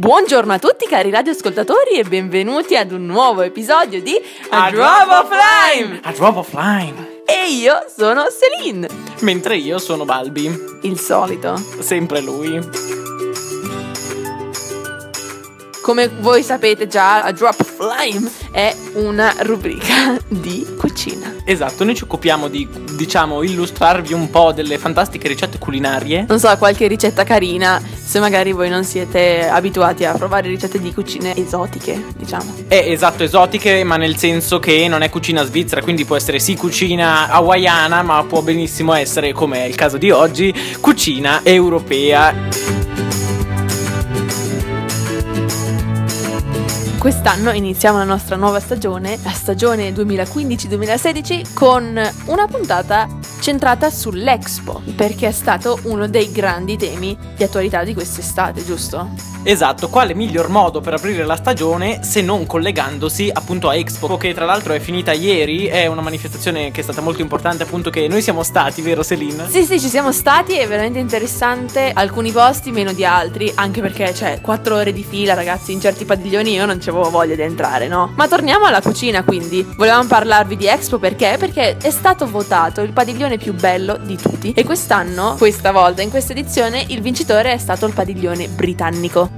Buongiorno a tutti cari radioascoltatori e benvenuti ad un nuovo episodio di A Drop of Lime! A Drop of Lime! E io sono Celine, Mentre io sono Balbi. il solito. Sempre lui. Come voi sapete già, A Drop of Lime è una rubrica di cucina. Esatto, noi ci occupiamo di, diciamo, illustrarvi un po' delle fantastiche ricette culinarie. Non so, qualche ricetta carina, se magari voi non siete abituati a provare ricette di cucine esotiche, diciamo. È esatto, esotiche, ma nel senso che non è cucina svizzera, quindi può essere sì cucina hawaiana, ma può benissimo essere, come è il caso di oggi, cucina europea. Quest'anno iniziamo la nostra nuova stagione, la stagione 2015-2016, con una puntata centrata sull'Expo, perché è stato uno dei grandi temi di attualità di quest'estate, giusto? Esatto, quale miglior modo per aprire la stagione se non collegandosi appunto a Expo, che tra l'altro è finita ieri, è una manifestazione che è stata molto importante appunto che noi siamo stati, vero Celine? Sì, sì, ci siamo stati, è veramente interessante, alcuni posti meno di altri, anche perché c'è 4 ore di fila ragazzi in certi padiglioni io non avevo voglia di entrare, no? Ma torniamo alla cucina quindi, volevamo parlarvi di Expo perché? Perché è stato votato il padiglione più bello di tutti e quest'anno, questa volta, in questa edizione, il vincitore è stato il padiglione britannico.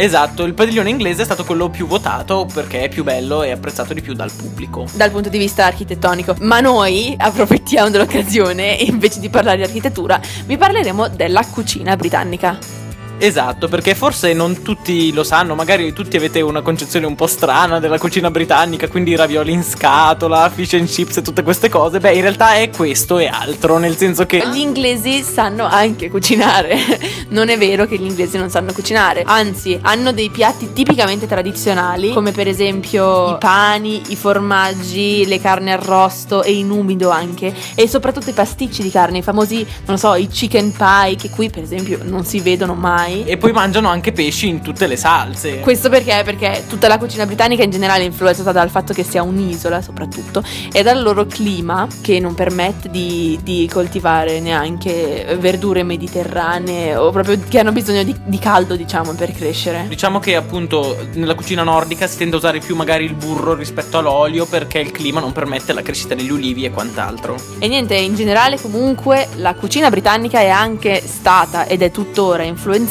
Esatto, il padiglione inglese è stato quello più votato perché è più bello e apprezzato di più dal pubblico. dal punto di vista architettonico. Ma noi approfittiamo dell'occasione e invece di parlare di architettura, vi parleremo della cucina britannica. Esatto, perché forse non tutti lo sanno, magari tutti avete una concezione un po' strana della cucina britannica, quindi ravioli in scatola, fish and chips e tutte queste cose. Beh, in realtà è questo e altro, nel senso che Gli inglesi sanno anche cucinare. Non è vero che gli inglesi non sanno cucinare, anzi, hanno dei piatti tipicamente tradizionali, come per esempio i pani, i formaggi, le carni arrosto e in umido anche, e soprattutto i pasticci di carne, i famosi, non so, i chicken pie, che qui per esempio non si vedono mai. E poi mangiano anche pesci in tutte le salse. Questo perché? Perché tutta la cucina britannica in generale è influenzata dal fatto che sia un'isola soprattutto e dal loro clima che non permette di, di coltivare neanche verdure mediterranee o proprio che hanno bisogno di, di caldo diciamo per crescere. Diciamo che appunto nella cucina nordica si tende a usare più magari il burro rispetto all'olio perché il clima non permette la crescita degli ulivi e quant'altro. E niente, in generale comunque la cucina britannica è anche stata ed è tuttora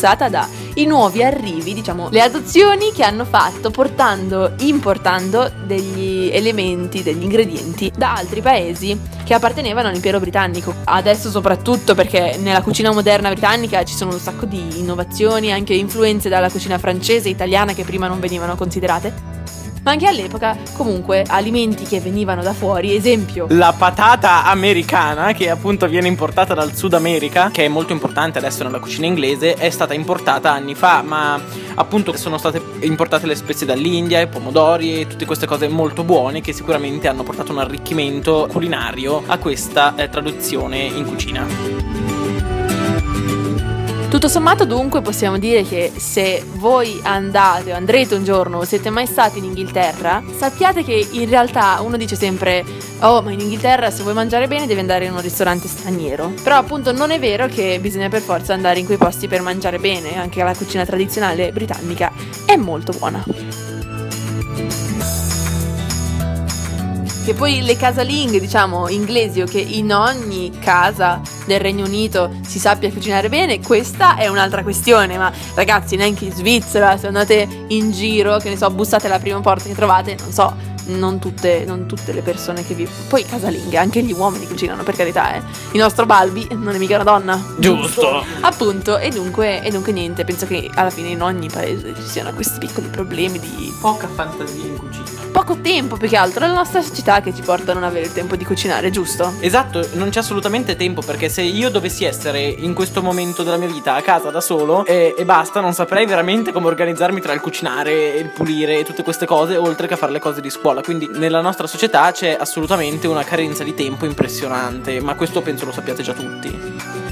influenzata dai nuovi arrivi, diciamo, le adozioni che hanno fatto portando, importando degli elementi, degli ingredienti da altri paesi che appartenevano all'impero britannico. Adesso soprattutto perché nella cucina moderna britannica ci sono un sacco di innovazioni, anche influenze dalla cucina francese e italiana che prima non venivano considerate. Ma anche all'epoca, comunque, alimenti che venivano da fuori, esempio La patata americana, che appunto viene importata dal Sud America, che è molto importante adesso nella cucina inglese, è stata importata anni fa, ma appunto sono state importate le spezie dall'India, i pomodori e tutte queste cose molto buone che sicuramente hanno portato un arricchimento culinario a questa eh, traduzione in cucina. Tutto sommato dunque possiamo dire che se voi andate o andrete un giorno o siete mai stati in Inghilterra, sappiate che in realtà uno dice sempre oh ma in Inghilterra se vuoi mangiare bene devi andare in un ristorante straniero. Però appunto non è vero che bisogna per forza andare in quei posti per mangiare bene, anche la cucina tradizionale britannica è molto buona. Che poi le casalinghe, diciamo, inglesi o che in ogni casa del Regno Unito si sappia cucinare bene, questa è un'altra questione, ma ragazzi, neanche in Svizzera, se andate in giro, che ne so, bussate alla prima porta che trovate, non so, non tutte, non tutte le persone che vi... Poi casalinghe, anche gli uomini cucinano, per carità, eh. Il nostro Balbi non è mica una donna. Giusto. Appunto, e dunque, e dunque niente, penso che alla fine in ogni paese ci siano questi piccoli problemi di Poca fantasia in cucina. Poco tempo più che altro, è la nostra società che ci porta a non avere il tempo di cucinare, giusto? Esatto, non c'è assolutamente tempo perché se io dovessi essere in questo momento della mia vita a casa da solo e, e basta, non saprei veramente come organizzarmi tra il cucinare, il pulire e tutte queste cose, oltre che a fare le cose di scuola. Quindi nella nostra società c'è assolutamente una carenza di tempo impressionante, ma questo penso lo sappiate già tutti.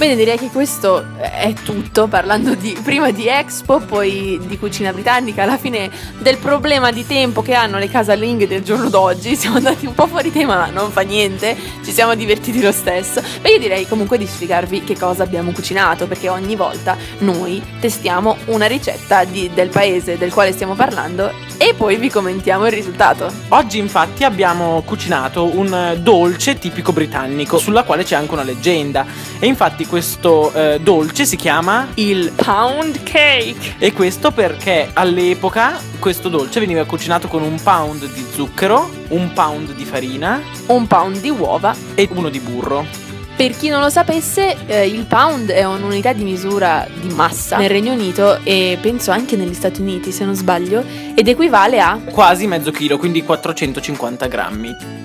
Bene, direi che questo è tutto, parlando di, prima di Expo, poi di cucina britannica, alla fine del problema di tempo che hanno le casalinghe del giorno d'oggi, siamo andati un po' fuori tema, ma non fa niente, ci siamo divertiti lo stesso. Beh, io direi comunque di spiegarvi che cosa abbiamo cucinato, perché ogni volta noi testiamo una ricetta di, del paese del quale stiamo parlando e poi vi commentiamo il risultato. Oggi infatti abbiamo cucinato un dolce tipico britannico, sulla quale c'è anche una leggenda. E infatti questo eh, dolce si chiama il pound cake. E questo perché all'epoca questo dolce veniva cucinato con un pound di zucchero, un pound di farina, un pound di uova e uno di burro. Per chi non lo sapesse, eh, il pound è un'unità di misura di massa nel Regno Unito e penso anche negli Stati Uniti, se non sbaglio, ed equivale a quasi mezzo chilo, quindi 450 grammi.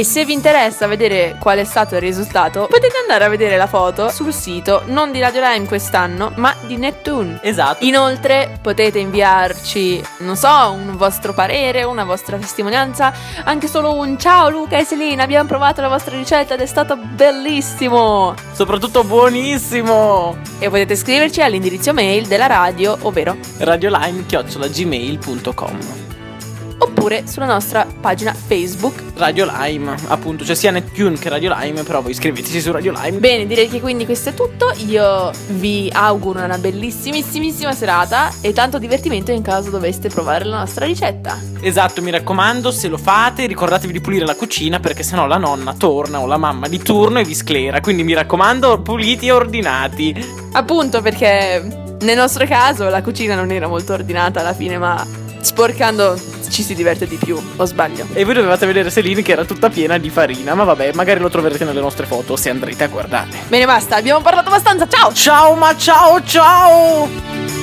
E se vi interessa vedere qual è stato il risultato, potete andare a vedere la foto sul sito non di Radio Lime quest'anno, ma di Neptune. Esatto. Inoltre potete inviarci, non so, un vostro parere, una vostra testimonianza, anche solo un ciao Luca e Selina, abbiamo provato la vostra ricetta ed è stato bellissimo. Soprattutto buonissimo. E potete scriverci all'indirizzo mail della radio, ovvero radiolime.gmail.com oppure sulla nostra pagina Facebook Radio Lime, appunto, cioè sia Neptune che Radio Lime, però voi iscriveteci su Radio Lime. Bene, direi che quindi questo è tutto. Io vi auguro una bellissimissima serata e tanto divertimento in caso doveste provare la nostra ricetta. Esatto, mi raccomando, se lo fate, ricordatevi di pulire la cucina perché sennò la nonna torna o la mamma di turno e vi sclera. Quindi mi raccomando, puliti e ordinati. Appunto perché nel nostro caso la cucina non era molto ordinata alla fine, ma sporcando ci si diverte di più, o sbaglio? E voi dovevate vedere Celine che era tutta piena di farina, ma vabbè, magari lo troverete nelle nostre foto se andrete a guardare. Bene, basta, abbiamo parlato abbastanza, ciao! Ciao, ma ciao, ciao!